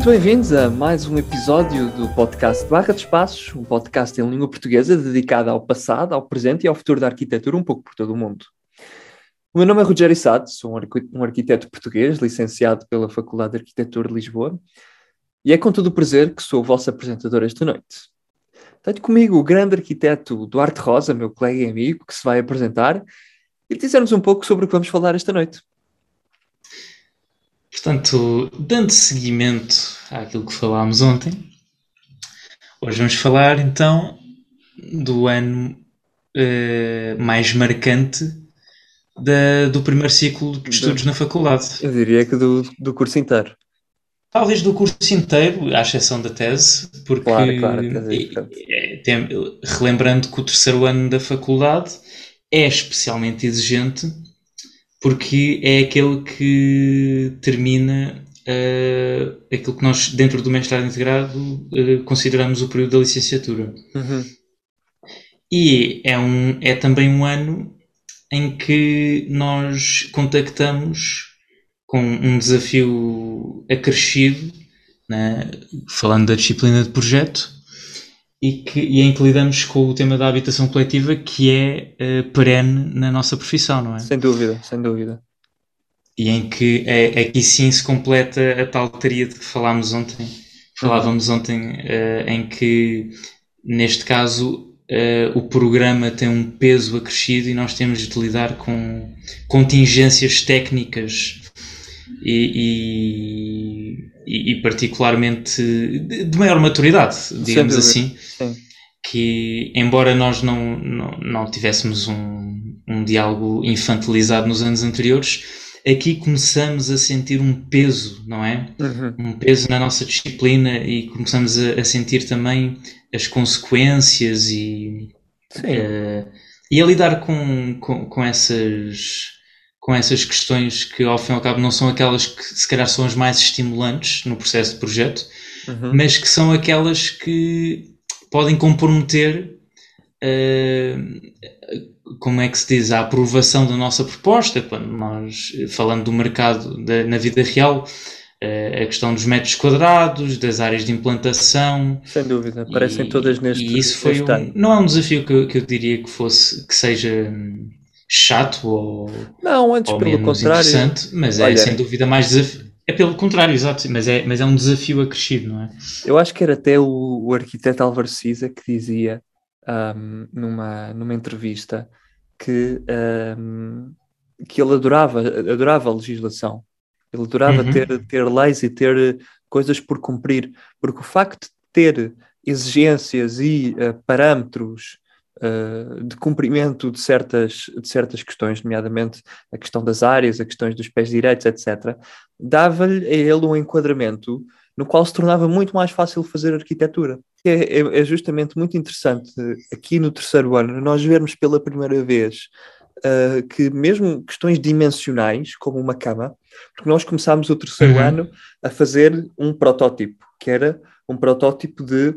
Muito bem-vindos a mais um episódio do podcast Barra de Espaços, um podcast em língua portuguesa dedicado ao passado, ao presente e ao futuro da arquitetura um pouco por todo o mundo. O meu nome é Rogério Sade, sou um arquiteto português, licenciado pela Faculdade de Arquitetura de Lisboa, e é com todo o prazer que sou o vosso apresentador esta noite. Tenho comigo o grande arquiteto Duarte Rosa, meu colega e amigo, que se vai apresentar e dizer-nos um pouco sobre o que vamos falar esta noite. Portanto, dando seguimento àquilo que falámos ontem, hoje vamos falar então do ano uh, mais marcante da, do primeiro ciclo de estudos na faculdade. Eu diria que do, do curso inteiro. Talvez do curso inteiro, à exceção da tese, porque claro, claro, é, é, tem, relembrando que o terceiro ano da faculdade é especialmente exigente porque é aquele que termina uh, aquilo que nós, dentro do mestrado integrado, uh, consideramos o período da licenciatura. Uhum. E é, um, é também um ano em que nós contactamos com um desafio acrescido, né, falando da disciplina de projeto, e, que, e em que lidamos com o tema da habitação coletiva, que é uh, perene na nossa profissão, não é? Sem dúvida, sem dúvida. E em que é, aqui sim se completa a tal teoria de que falámos ontem, falávamos uhum. ontem, uh, em que neste caso Uh, o programa tem um peso acrescido e nós temos de lidar com contingências técnicas e, e, e particularmente de, de, maior maturidade, digamos assim, Sim. que embora nós não, não, não tivéssemos um, um diálogo infantilizado nos anos anteriores, aqui começamos a sentir um peso, não é? Uhum. Um peso na nossa disciplina e começamos a, a sentir também as consequências e, uh, e a lidar com, com, com essas com essas questões que ao fim e ao cabo não são aquelas que se calhar são as mais estimulantes no processo de projeto, uhum. mas que são aquelas que podem comprometer uh, como é que se diz, a aprovação da nossa proposta, quando nós, falando do mercado da, na vida real, uh, a questão dos metros quadrados, das áreas de implantação. Sem dúvida, aparecem todas neste E isso foi um, não é um desafio que, que eu diria que fosse, que seja chato ou, não, antes ou pelo contrário. interessante, mas é Olha, sem dúvida mais desafio. É pelo contrário, exato, mas é, mas é um desafio acrescido, não é? Eu acho que era até o, o arquiteto Álvaro Siza que dizia um, numa, numa entrevista que, um, que ele adorava, adorava a legislação. Ele adorava Uhum. ter, ter leis e ter coisas por cumprir, porque o facto de ter exigências e uh, parâmetros uh, de cumprimento de certas, de certas questões, nomeadamente a questão das áreas, a questões dos pés direitos, etc., dava-lhe a ele um enquadramento no qual se tornava muito mais fácil fazer arquitetura. É, é, é justamente muito interessante aqui no terceiro ano nós vermos pela primeira vez uh, que mesmo questões dimensionais, como uma cama, porque nós começámos o terceiro Uhum. ano a fazer um protótipo, que era um protótipo de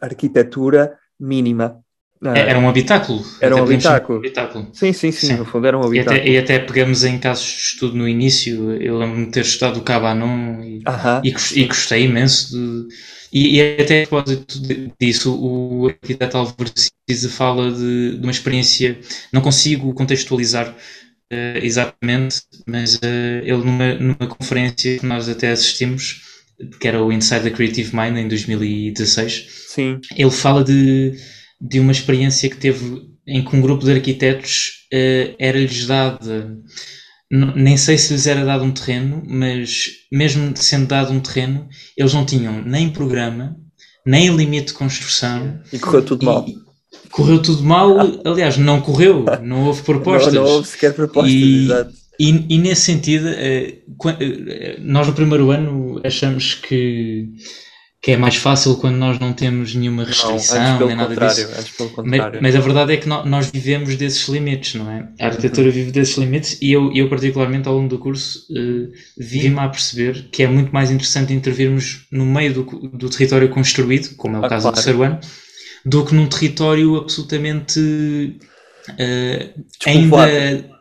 arquitetura mínima. Uh, É- Era um habitáculo. Era um habitáculo. habitáculo. Sim, sim, sim, Sim. no fundo era um E habitáculo. até, e até pegamos em casos de estudo no início, eu lembro-me de ter estudado o Cabanon e, Aham. e, gos- e gostei imenso de. E, e até a propósito disso, o arquiteto Álvaro Cisa fala de, de uma experiência, não consigo contextualizar eh, exatamente, mas eh, ele numa, numa conferência que nós até assistimos, que era o Inside the Creative Mind em 2016, Sim, ele fala de, de uma experiência que teve em que um grupo de arquitetos eh, era-lhes dada, n- nem sei se lhes era dado um terreno, mas mesmo sendo dado um terreno, eles não tinham nem programa, nem limite de construção. e correu tudo e mal. correu tudo mal, aliás, não correu, não houve propostas. Não, não houve sequer propostas, E- exato. E, e nesse sentido, eh, eh, nós no primeiro ano achamos que, que é mais fácil quando nós não temos nenhuma Não, restrição, pelo nem nada disso. Mas, mas a verdade é que no- nós vivemos desses limites, não é? A arquitetura vive desses limites e eu, eu particularmente, ao longo do curso, eh, vi-me a perceber que é muito mais interessante intervirmos no meio do, do território construído, como é o Ah, caso claro. do terceiro ano, do que num território absolutamente eh, Despovoado. ainda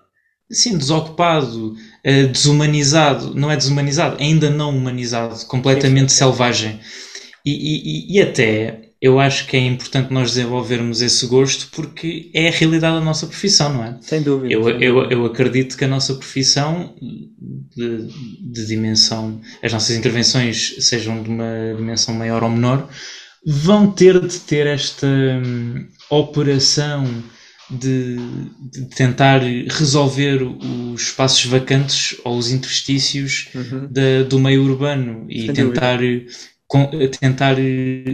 sim, desocupado, uh, desumanizado, não é desumanizado, ainda não humanizado, completamente selvagem. E, e, e, até eu acho que é importante nós desenvolvermos esse gosto porque é a realidade da nossa profissão, não é? Sem dúvida. Eu, sem eu, dúvida. eu acredito que a nossa profissão de, de, dimensão, as nossas intervenções sejam de uma dimensão maior ou menor, vão ter de ter esta hum, operação de, de, tentar resolver os espaços vacantes ou os interstícios uhum. de, do meio urbano e Sem tentar, tentar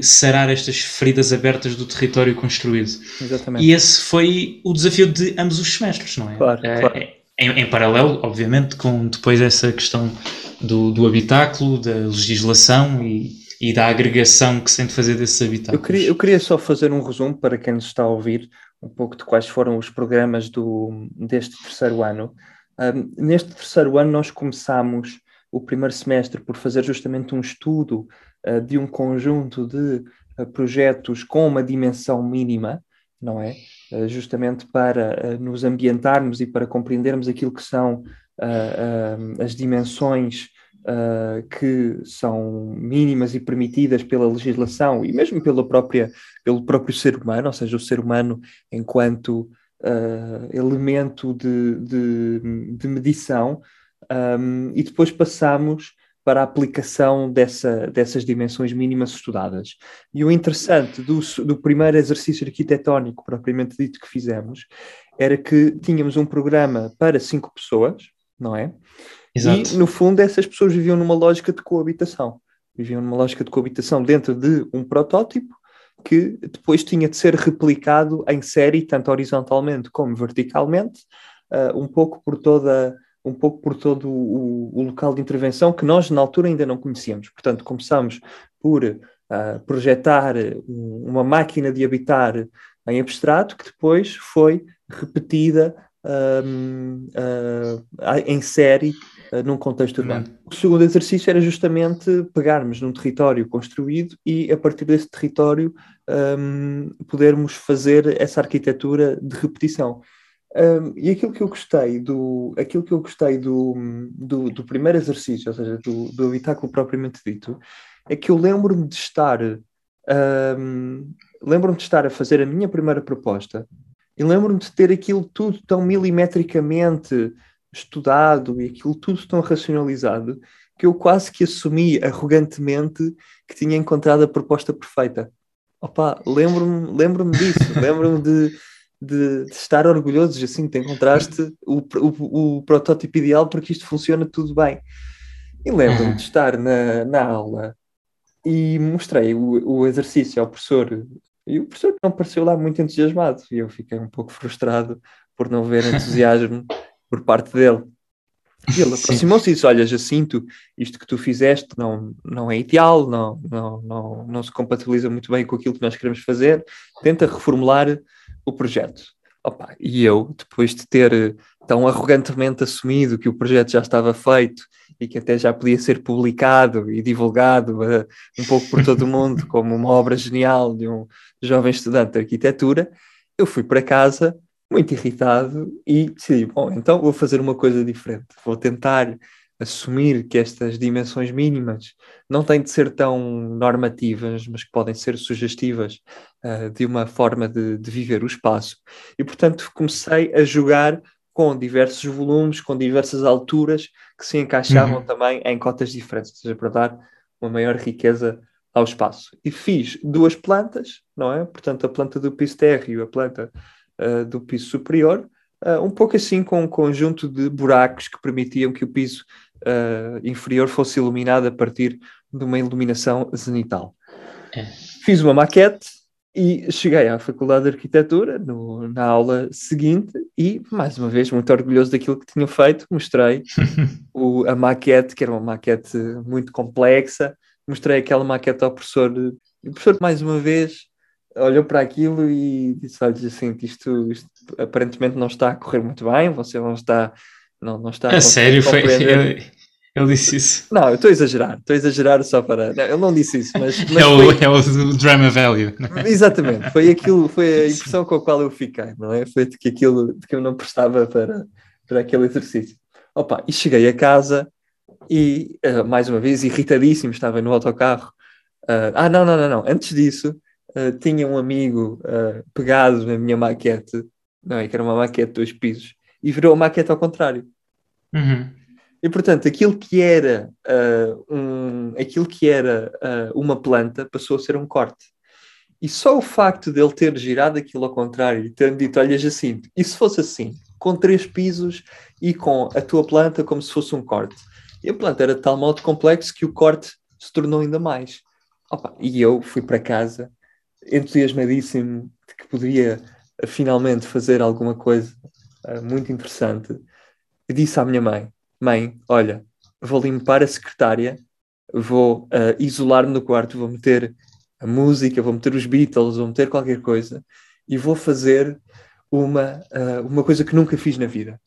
sarar estas feridas abertas do território construído. Exatamente. E esse foi o desafio de ambos os semestres, não é? Claro, é, claro. É, em, em, paralelo, obviamente, com depois essa questão do, do habitáculo, da legislação e, e da agregação que se tem de fazer desses habitáculos. Eu queria, eu queria só fazer um resumo para quem nos está a ouvir um pouco de quais foram os programas do, deste terceiro ano. Um, neste terceiro ano, nós começamos o primeiro semestre por fazer justamente um estudo uh, de um conjunto de uh, projetos com uma dimensão mínima, não é? Uh, justamente para nos ambientarmos e para compreendermos aquilo que são as dimensões que são mínimas e permitidas pela legislação e mesmo pela própria, pelo próprio ser humano, ou seja, o ser humano enquanto uh, elemento de, de, de medição, um, e depois passamos para a aplicação dessa, dessas dimensões mínimas estudadas. E o interessante do, do primeiro exercício arquitetónico, propriamente dito, que fizemos, era que tínhamos um programa para cinco pessoas, não é? Exato. E, no fundo, essas pessoas viviam numa lógica de coabitação. Viviam numa lógica de coabitação dentro de um protótipo que depois tinha de ser replicado em série, tanto horizontalmente como verticalmente, uh, um pouco por toda um pouco por todo o, o, local de intervenção que nós na altura ainda não conhecíamos. Portanto, começamos por uh, projetar uma máquina de habitar em abstrato que depois foi repetida um, uh, em série uh, num contexto urbano. Uhum. O segundo exercício era justamente pegarmos num território construído e, a partir desse território, um, podermos fazer essa arquitetura de repetição. Um, e aquilo que eu gostei do, aquilo que eu gostei do, do, do primeiro exercício, ou seja, do, do habitáculo propriamente dito, é que eu lembro-me de estar um, lembro-me de estar a fazer a minha primeira proposta e lembro-me de ter aquilo tudo tão milimetricamente estudado e aquilo tudo tão racionalizado que eu quase que assumi arrogantemente que tinha encontrado a proposta perfeita. Opa, lembro-me lembro disso, lembro-me de, de, de, estar orgulhoso assim, te encontraste o, o, o, protótipo ideal porque isto funciona tudo bem. E lembro-me uhum. de estar na, na aula e mostrei o, o exercício ao professor e o professor não pareceu lá muito entusiasmado e eu fiquei um pouco frustrado por não ver entusiasmo por parte dele. E ele aproximou-se e disse: Olha, Jacinto, isto que tu fizeste não, não é ideal, não, não, não, não se compatibiliza muito bem com aquilo que nós queremos fazer, tenta reformular o projeto. Opa, e eu, depois de ter tão arrogantemente assumido que o projeto já estava feito e que até já podia ser publicado e divulgado uh, um pouco por todo o mundo como uma obra genial de um jovem estudante de arquitetura, eu fui para casa muito irritado e decidi, bom, então vou fazer uma coisa diferente, vou tentar assumir que estas dimensões mínimas não têm de ser tão normativas, mas que podem ser sugestivas uh, de uma forma de, de, viver o espaço. E, portanto, comecei a jogar com diversos volumes, com diversas alturas que se encaixavam uhum. também em cotas diferentes, ou seja, para dar uma maior riqueza ao espaço. E fiz duas plantas, não é? Portanto, a planta do piso térreo e a planta uh, do piso superior, uh, um pouco assim com um conjunto de buracos que permitiam que o piso uh, inferior fosse iluminado a partir de uma iluminação zenital. É. Fiz uma maquete e cheguei à Faculdade de Arquitetura no, na aula seguinte e, mais uma vez, muito orgulhoso daquilo que tinha feito, mostrei o, a maquete, que era uma maquete muito complexa, mostrei aquela maquete ao professor e o professor, mais uma vez, olhou para aquilo e disse, olha, assim, isto, isto aparentemente não está a correr muito bem, você não está... Não, não está a, a sério, foi... Ele disse isso. Não, eu estou a exagerar, estou a exagerar só para. Não, ele não disse isso, mas. mas é, o, foi... é o drama value. Exatamente, foi aquilo, foi a impressão com a qual eu fiquei, não é? Foi de que aquilo de que eu não prestava para, para aquele exercício. Opa, e cheguei a casa e, uh, mais uma vez, irritadíssimo, estava no autocarro. Uh, ah, não, não, não, não. Antes disso, uh, tinha um amigo pegado na minha maquete, não é? Que era uma maquete de dois pisos, e virou a maquete ao contrário. Uhum. E portanto, aquilo que era, um, aquilo que era uma planta passou a ser um corte. E só o facto dele ter girado aquilo ao contrário e ter dito: Olha, Jacinto, e se fosse assim, com três pisos e com a tua planta como se fosse um corte? E a planta era de tal modo complexo que o corte se tornou ainda mais. Opa, e eu fui para casa entusiasmadíssimo de que poderia uh, finalmente fazer alguma coisa uh, muito interessante. E disse à minha mãe: Mãe, olha, vou limpar a secretária, vou uh, isolar-me no quarto, vou meter a música, vou meter os Beatles, vou meter qualquer coisa e vou fazer uma, uh, uma coisa que nunca fiz na vida.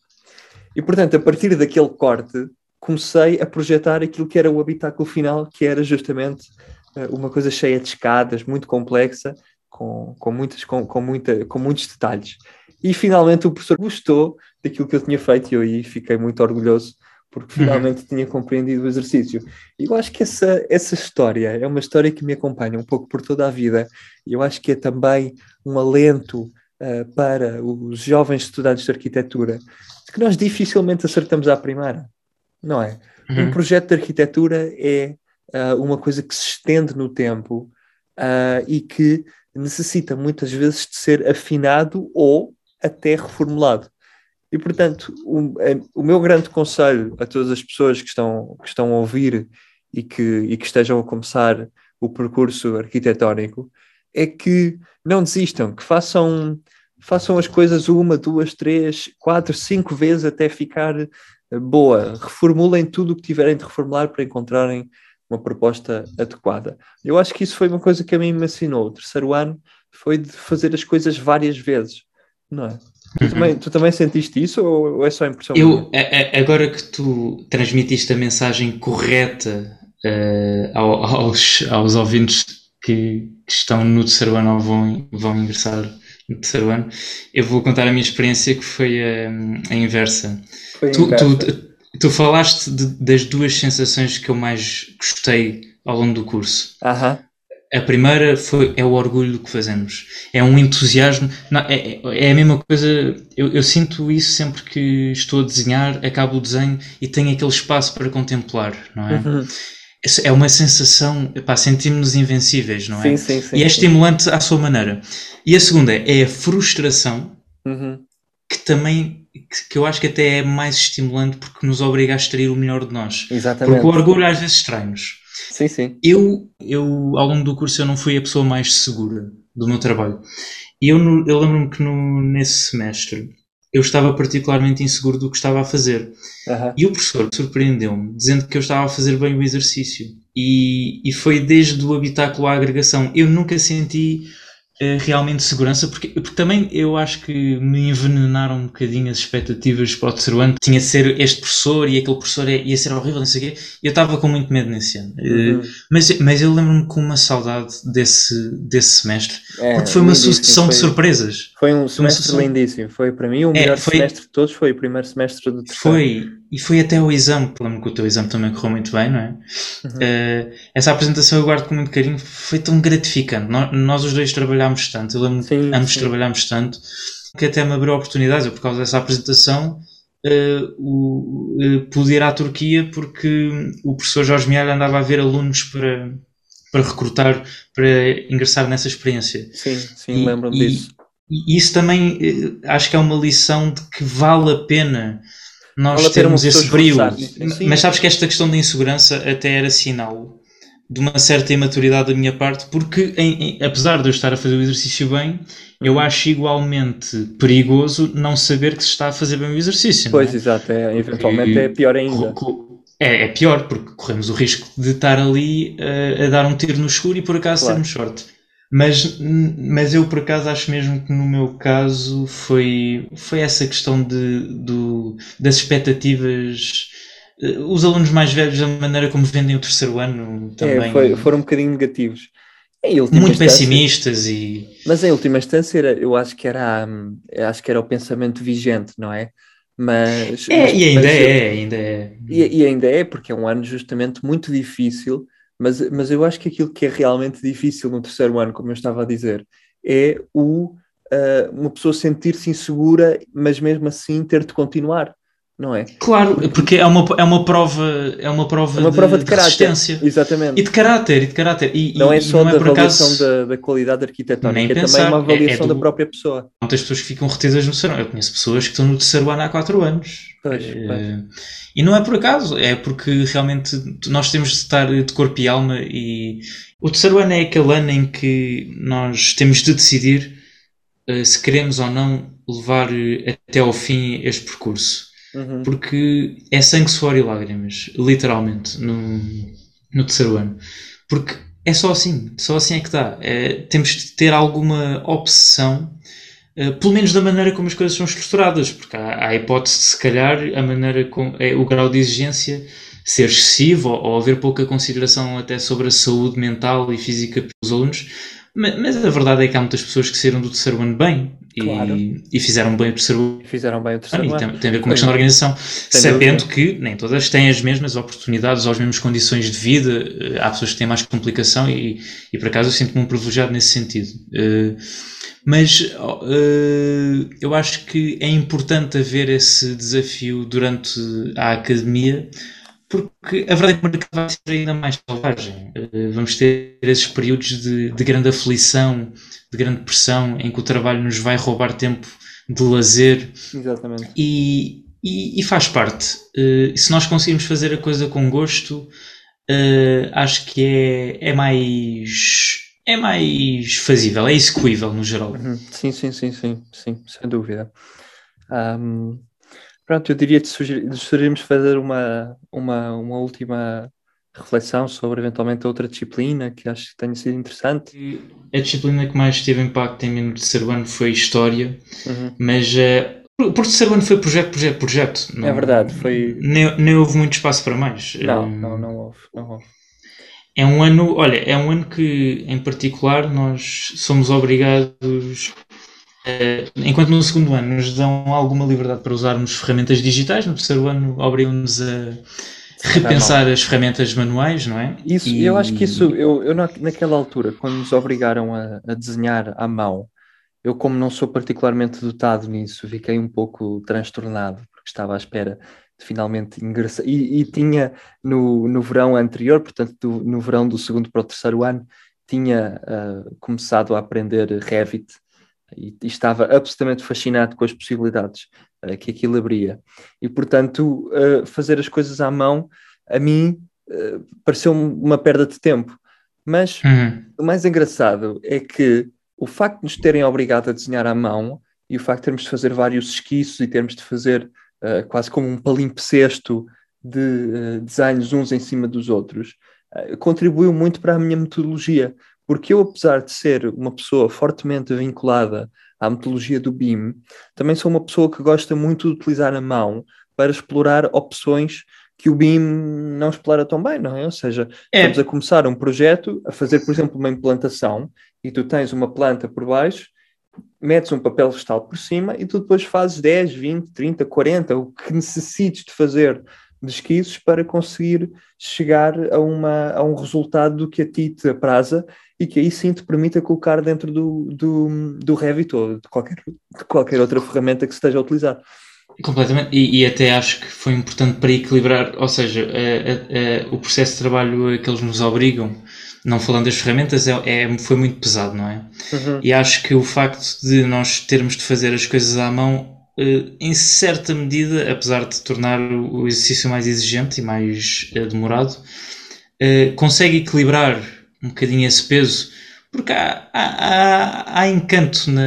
E portanto, a partir daquele corte, comecei a projetar aquilo que era o habitáculo final, que era justamente uh, uma coisa cheia de escadas, muito complexa, com, com, muitas, com, com, muita, com muitos detalhes. E finalmente o professor gostou daquilo que eu tinha feito e eu aí fiquei muito orgulhoso porque uhum. finalmente uhum. tinha compreendido o exercício. E eu acho que essa, essa história é uma história que me acompanha um pouco por toda a vida. E eu acho que é também um alento uh, para os jovens estudantes de arquitetura, de que nós dificilmente acertamos à primeira não é? Uhum. Um projeto de arquitetura é uh, uma coisa que se estende no tempo uh, e que necessita muitas vezes de ser afinado ou até reformulado. E, portanto, o, o meu grande conselho a todas as pessoas que estão, que estão a ouvir e que, e que estejam a começar o percurso arquitetónico é que não desistam, que façam, façam as coisas uma, duas, três, quatro, cinco vezes até ficar boa, reformulem tudo o que tiverem de reformular para encontrarem uma proposta adequada. Eu acho que isso foi uma coisa que a mim me ensinou. O terceiro ano foi de fazer as coisas várias vezes, não é? Tu, também, tu também sentiste isso ou é só impressão? Eu, a, a, agora que tu transmitiste a mensagem correta uh, aos, aos ouvintes que, que, estão no terceiro ano ou vão, vão ingressar no terceiro ano, eu vou contar a minha experiência que foi a, a inversa. Foi tu, tu, tu, falaste de, das duas sensações que eu mais gostei ao longo do curso. Aham. A primeira foi, é o orgulho do que fazemos. É um entusiasmo. Não, é, é a mesma coisa. Eu, eu, sinto isso sempre que estou a desenhar, acabo o desenho e tenho aquele espaço para contemplar, não é? Uhum. É uma sensação, sentimos-nos invencíveis, não é? Sim, sim, sim, e é estimulante à sua maneira. E a segunda é a frustração, uhum. que também que eu acho que até é mais estimulante porque nos obriga a extrair o melhor de nós. Exatamente. Porque o orgulho às vezes trai-nos. Sim, sim. Eu, eu, ao longo do curso, eu não fui a pessoa mais segura do meu trabalho. E eu, eu lembro-me que no, nesse semestre eu estava particularmente inseguro do que estava a fazer. Uhum. E o professor surpreendeu-me, dizendo que eu estava a fazer bem o exercício. E, e foi desde o habitáculo à agregação. Eu nunca senti realmente segurança, porque, porque também eu acho que me envenenaram um bocadinho as expectativas para o terceiro ano. Tinha de ser este professor e aquele professor é, ia ser horrível, não sei o quê. Eu estava com muito medo nesse ano. Uh, mas, mas eu lembro-me com uma saudade desse, desse semestre, é, porque foi uma sucessão foi, de surpresas. Foi um semestre foi lindíssimo. Foi para mim o é, melhor é, foi, semestre de todos, foi o primeiro semestre do terceiro. Foi, e foi até o exame, lembro que o teu exame também correu muito bem, não é? Uhum. Uh, essa apresentação eu guardo com muito carinho, foi tão gratificante. Nós, nós os dois trabalhámos tanto, eu lembro sim, ambos sim. trabalhámos tanto, que até me abriu oportunidades. Eu, por causa dessa apresentação, uh, o, uh, pude ir à Turquia porque o professor Jorge Mialha andava a ver alunos para, para recrutar, para ingressar nessa experiência. Sim, sim, lembro-me disso. E isso também acho que é uma lição de que vale a pena nós vale temos esse brilho. Mas sabes que esta questão da insegurança até era sinal de uma certa imaturidade da minha parte, porque em, em, apesar de eu estar a fazer o exercício bem, eu uhum. acho igualmente perigoso não saber que se está a fazer bem o exercício. Pois, é? exato, é, eventualmente é pior ainda. É, é, pior, porque corremos o risco de estar ali uh, a dar um tiro no escuro e por acaso claro. termos sorte. Mas, mas eu por acaso acho mesmo que no meu caso foi, foi essa questão de, do, das expectativas. Eh, os alunos mais velhos, da maneira como vendem o terceiro ano, é, também. É, foi, foram um bocadinho negativos. Muito pessimistas e. Mas em última instância, eu acho que era, acho que era o pensamento vigente, não é? Mas, É, mas- e ainda mas- é, ainda é. E, e ainda é, porque é um ano justamente muito difícil, mas, mas eu acho que aquilo que é realmente difícil no terceiro ano, como eu estava a dizer, é o, ah, uma pessoa sentir-se insegura, mas mesmo assim ter de continuar, não é? Claro, porque é uma, é uma prova, é uma prova, É uma prova de caráter. resistência. Exatamente. E de caráter, e de caráter. E, não e- é só não da é avaliação acaso, da, da qualidade arquitetónica, Nem é também pensar, uma é- é avaliação da do- própria pessoa. muitas pessoas que ficam retidas no terceiro ano. Eu conheço pessoas que estão no terceiro ano há 4 anos. Pois, Eh, pois. E não é por acaso, é porque realmente nós temos de estar de corpo e alma e o terceiro ano é aquele ano em que nós temos de decidir eh, se queremos ou não levar eh, até ao fim este percurso. Uhum. Porque é sangue, suor e lágrimas, literalmente, no, no terceiro ano. Porque é só assim, só assim é que dá. É, temos de ter alguma obsessão, eh, pelo menos da maneira como as coisas são estruturadas, porque há, há a hipótese de, se calhar, a maneira com é, o grau de exigência ser excessivo ou, ou haver pouca consideração até sobre a saúde mental e física pelos alunos. Mas a verdade é que há muitas pessoas que saíram do terceiro ano bem e, Claro. e fizeram bem o terceiro. Fizeram bem o terceiro ano. tem, tem a ver com uma questão de organização, Sem sabendo dúvida. que nem todas têm as mesmas oportunidades ou as mesmas condições de vida. Eh, Há pessoas que têm mais complicação e, e por acaso eu sinto-me um privilegiado nesse sentido. Eh, Mas eh, eu acho que é importante haver esse desafio durante a academia, porque a verdade é que o mercado vai ser ainda mais selvagem. Eh, Vamos ter esses períodos de, de grande aflição, de grande pressão, em que o trabalho nos vai roubar tempo de lazer Exatamente. e, e- e faz parte. Eh, se nós conseguirmos fazer a coisa com gosto, eh, acho que é, é mais é mais fazível, é execuível no geral. Uhum. Sim, sim, sim, sim, sim, sem dúvida. Ahm, pronto, eu diria que sugerir- sugerimos fazer uma, uma, uma última reflexão sobre eventualmente outra disciplina que acho que tenha sido interessante. A disciplina que mais teve impacto em mim no terceiro ano foi História, Uhum. mas eh, por terceiro ano foi projeto, projeto, projeto. Não- É verdade, foi. Nem, nem houve muito espaço para mais. Não, Eh, não, não houve, não houve. É um ano, olha, é um ano que, em particular, nós somos obrigados, enquanto no segundo ano nos dão alguma liberdade para usarmos ferramentas digitais, no terceiro ano obrigam-nos a repensar as ferramentas manuais, não é? Isso, E- eu acho que isso, eu, eu na, naquela altura, quando nos obrigaram a, a desenhar à mão, eu, como não sou particularmente dotado nisso, fiquei um pouco transtornado, porque estava à espera de finalmente ingressar. E, e tinha no, no verão anterior, portanto, do- no verão do segundo para o terceiro ano, tinha ah, começado a aprender Revit e, estava absolutamente fascinado com as possibilidades ah, que aquilo abria. E, portanto, ah, fazer as coisas à mão, a mim, ah, pareceu-me uma perda de tempo. Mas Uhum. o mais engraçado é que o facto de nos terem obrigado a desenhar à mão e o facto de termos de fazer vários esquiços e termos de fazer quase como um palimpsesto de desenhos uns em cima dos outros, contribuiu muito para a minha metodologia, porque eu, apesar de ser uma pessoa fortemente vinculada à metodologia do BIM, também sou uma pessoa que gosta muito de utilizar a mão para explorar opções que o BIM não explora tão bem, não é? Ou seja, É, estamos a começar um projeto, a fazer, por exemplo, uma implantação, e tu tens uma planta por baixo, metes um papel vegetal por cima e tu depois fazes 10, 20, 30, 40, o que necessites de fazer de esquiços para conseguir chegar a, uma, a um resultado do que a ti te apraza e que aí sim te permita colocar dentro do, do, do Revit ou de qualquer, de qualquer outra ferramenta que se esteja a utilizar. completamente. E, e até acho que foi importante para equilibrar, ou seja, a- a- a- o processo de trabalho a que eles nos obrigam, não falando das ferramentas, é, é- foi muito pesado, não é? Uhum. E acho que o facto de nós termos de fazer as coisas à mão, em certa medida, apesar de tornar o exercício mais exigente e mais eh, demorado, eh, consegue equilibrar um bocadinho esse peso, porque há, há, há, encanto na,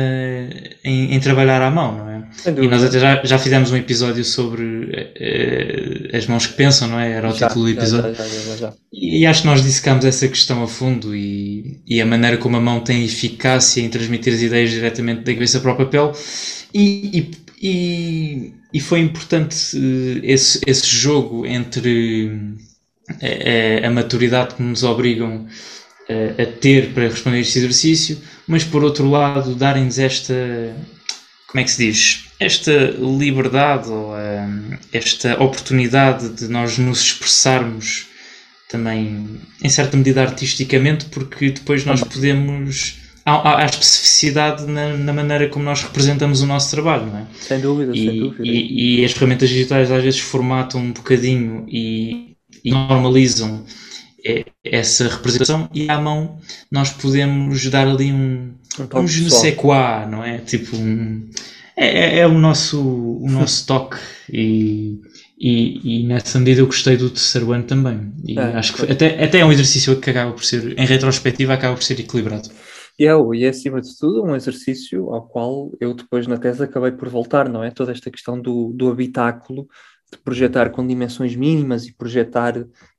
em, em trabalhar à mão, não é? E nós até já, já fizemos um episódio sobre eh, as mãos que pensam, não é? Era o Já, título do episódio. já, já. E acho que nós dissecámos essa questão a fundo e, e a maneira como a mão tem eficácia em transmitir as ideias diretamente da cabeça para o papel. E, e, e, e foi importante eh, esse, esse jogo entre eh, a, a maturidade que nos obrigam eh, a ter para responder a este exercício, mas por outro lado darem-nos esta como é que se diz? Esta liberdade ou esta oportunidade de nós nos expressarmos também, em certa medida, artisticamente, porque depois nós podemos. Há, há especificidade na, na, maneira como nós representamos o nosso trabalho, não é? Sem dúvida, e, sem dúvida. E, e, as ferramentas digitais às vezes formatam um bocadinho e, e normalizam essa representação e à mão nós podemos dar ali um, um, um je ne sais quoi, não é? Tipo um, é, é, é o nosso, o nosso toque e, e, e, nessa medida eu gostei do terceiro ano também e é, acho que foi, até, até é um exercício que acaba por ser, em retrospectiva acaba por ser equilibrado. E é, e é acima de tudo um exercício ao qual eu depois na tese acabei por voltar, não é? Toda esta questão do, do habitáculo, de projetar com dimensões mínimas e projetar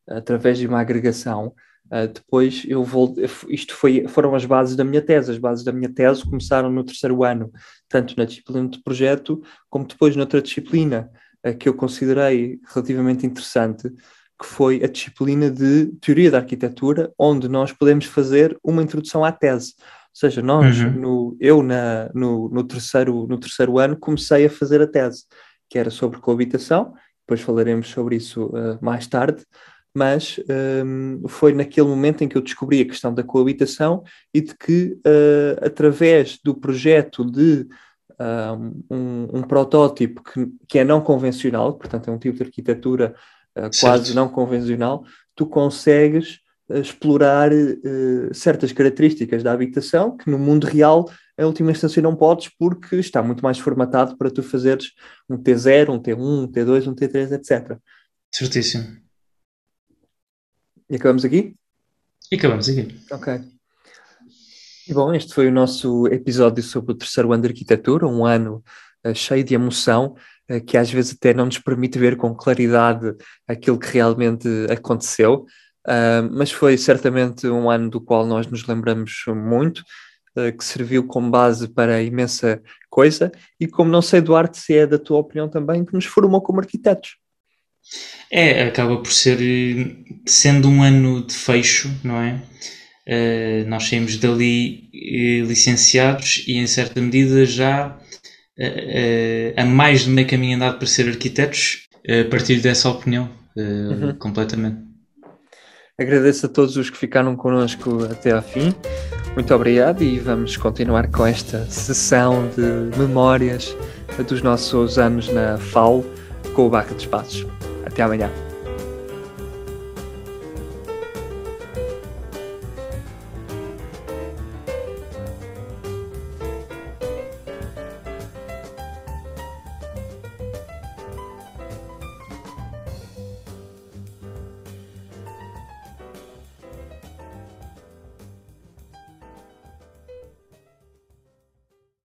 através de uma agregação. Uh, depois eu vou, isto foi, foram as bases da minha tese. As bases da minha tese começaram no terceiro ano, tanto na disciplina de projeto, como depois noutra disciplina uh, que eu considerei relativamente interessante, que foi a disciplina de teoria da arquitetura, onde nós podemos fazer uma introdução à tese. Ou seja, nós, uhum. no, eu na, no, no, terceiro, no terceiro ano comecei a fazer a tese, que era sobre coabitação, depois falaremos sobre isso uh, mais tarde, mas um, foi naquele momento em que eu descobri a questão da coabitação e de que, uh, através do projeto de um, um, protótipo que, que, é não convencional, portanto, é um tipo de arquitetura uh, quase não convencional, tu consegues uh, explorar certas características da habitação que no mundo real, em última instância, não podes porque está muito mais formatado para tu fazeres um T0, um T1, um T2, um T3, etc. Certíssimo. E acabamos aqui? E acabamos aqui. Ok. E bom, este foi o nosso episódio sobre o terceiro ano de arquitetura, um ano uh, cheio de emoção, uh, que às vezes até não nos permite ver com claridade aquilo que realmente aconteceu, uh, mas foi certamente um ano do qual nós nos lembramos muito, que serviu como base para imensa coisa, e como não sei, Duarte, se é da tua opinião também, que nos formou como arquitetos. É, acaba por ser, sendo um ano de fecho, não é? Nós saímos dali licenciados e, em certa medida, já a mais de meio caminho andado para ser arquitetos, partilho dessa opinião uhum. completamente. Agradeço a todos os que ficaram connosco até ao fim. Muito obrigado e vamos continuar com esta sessão de memórias dos nossos anos na FAO com o Baca de Espaços. Até amanhã.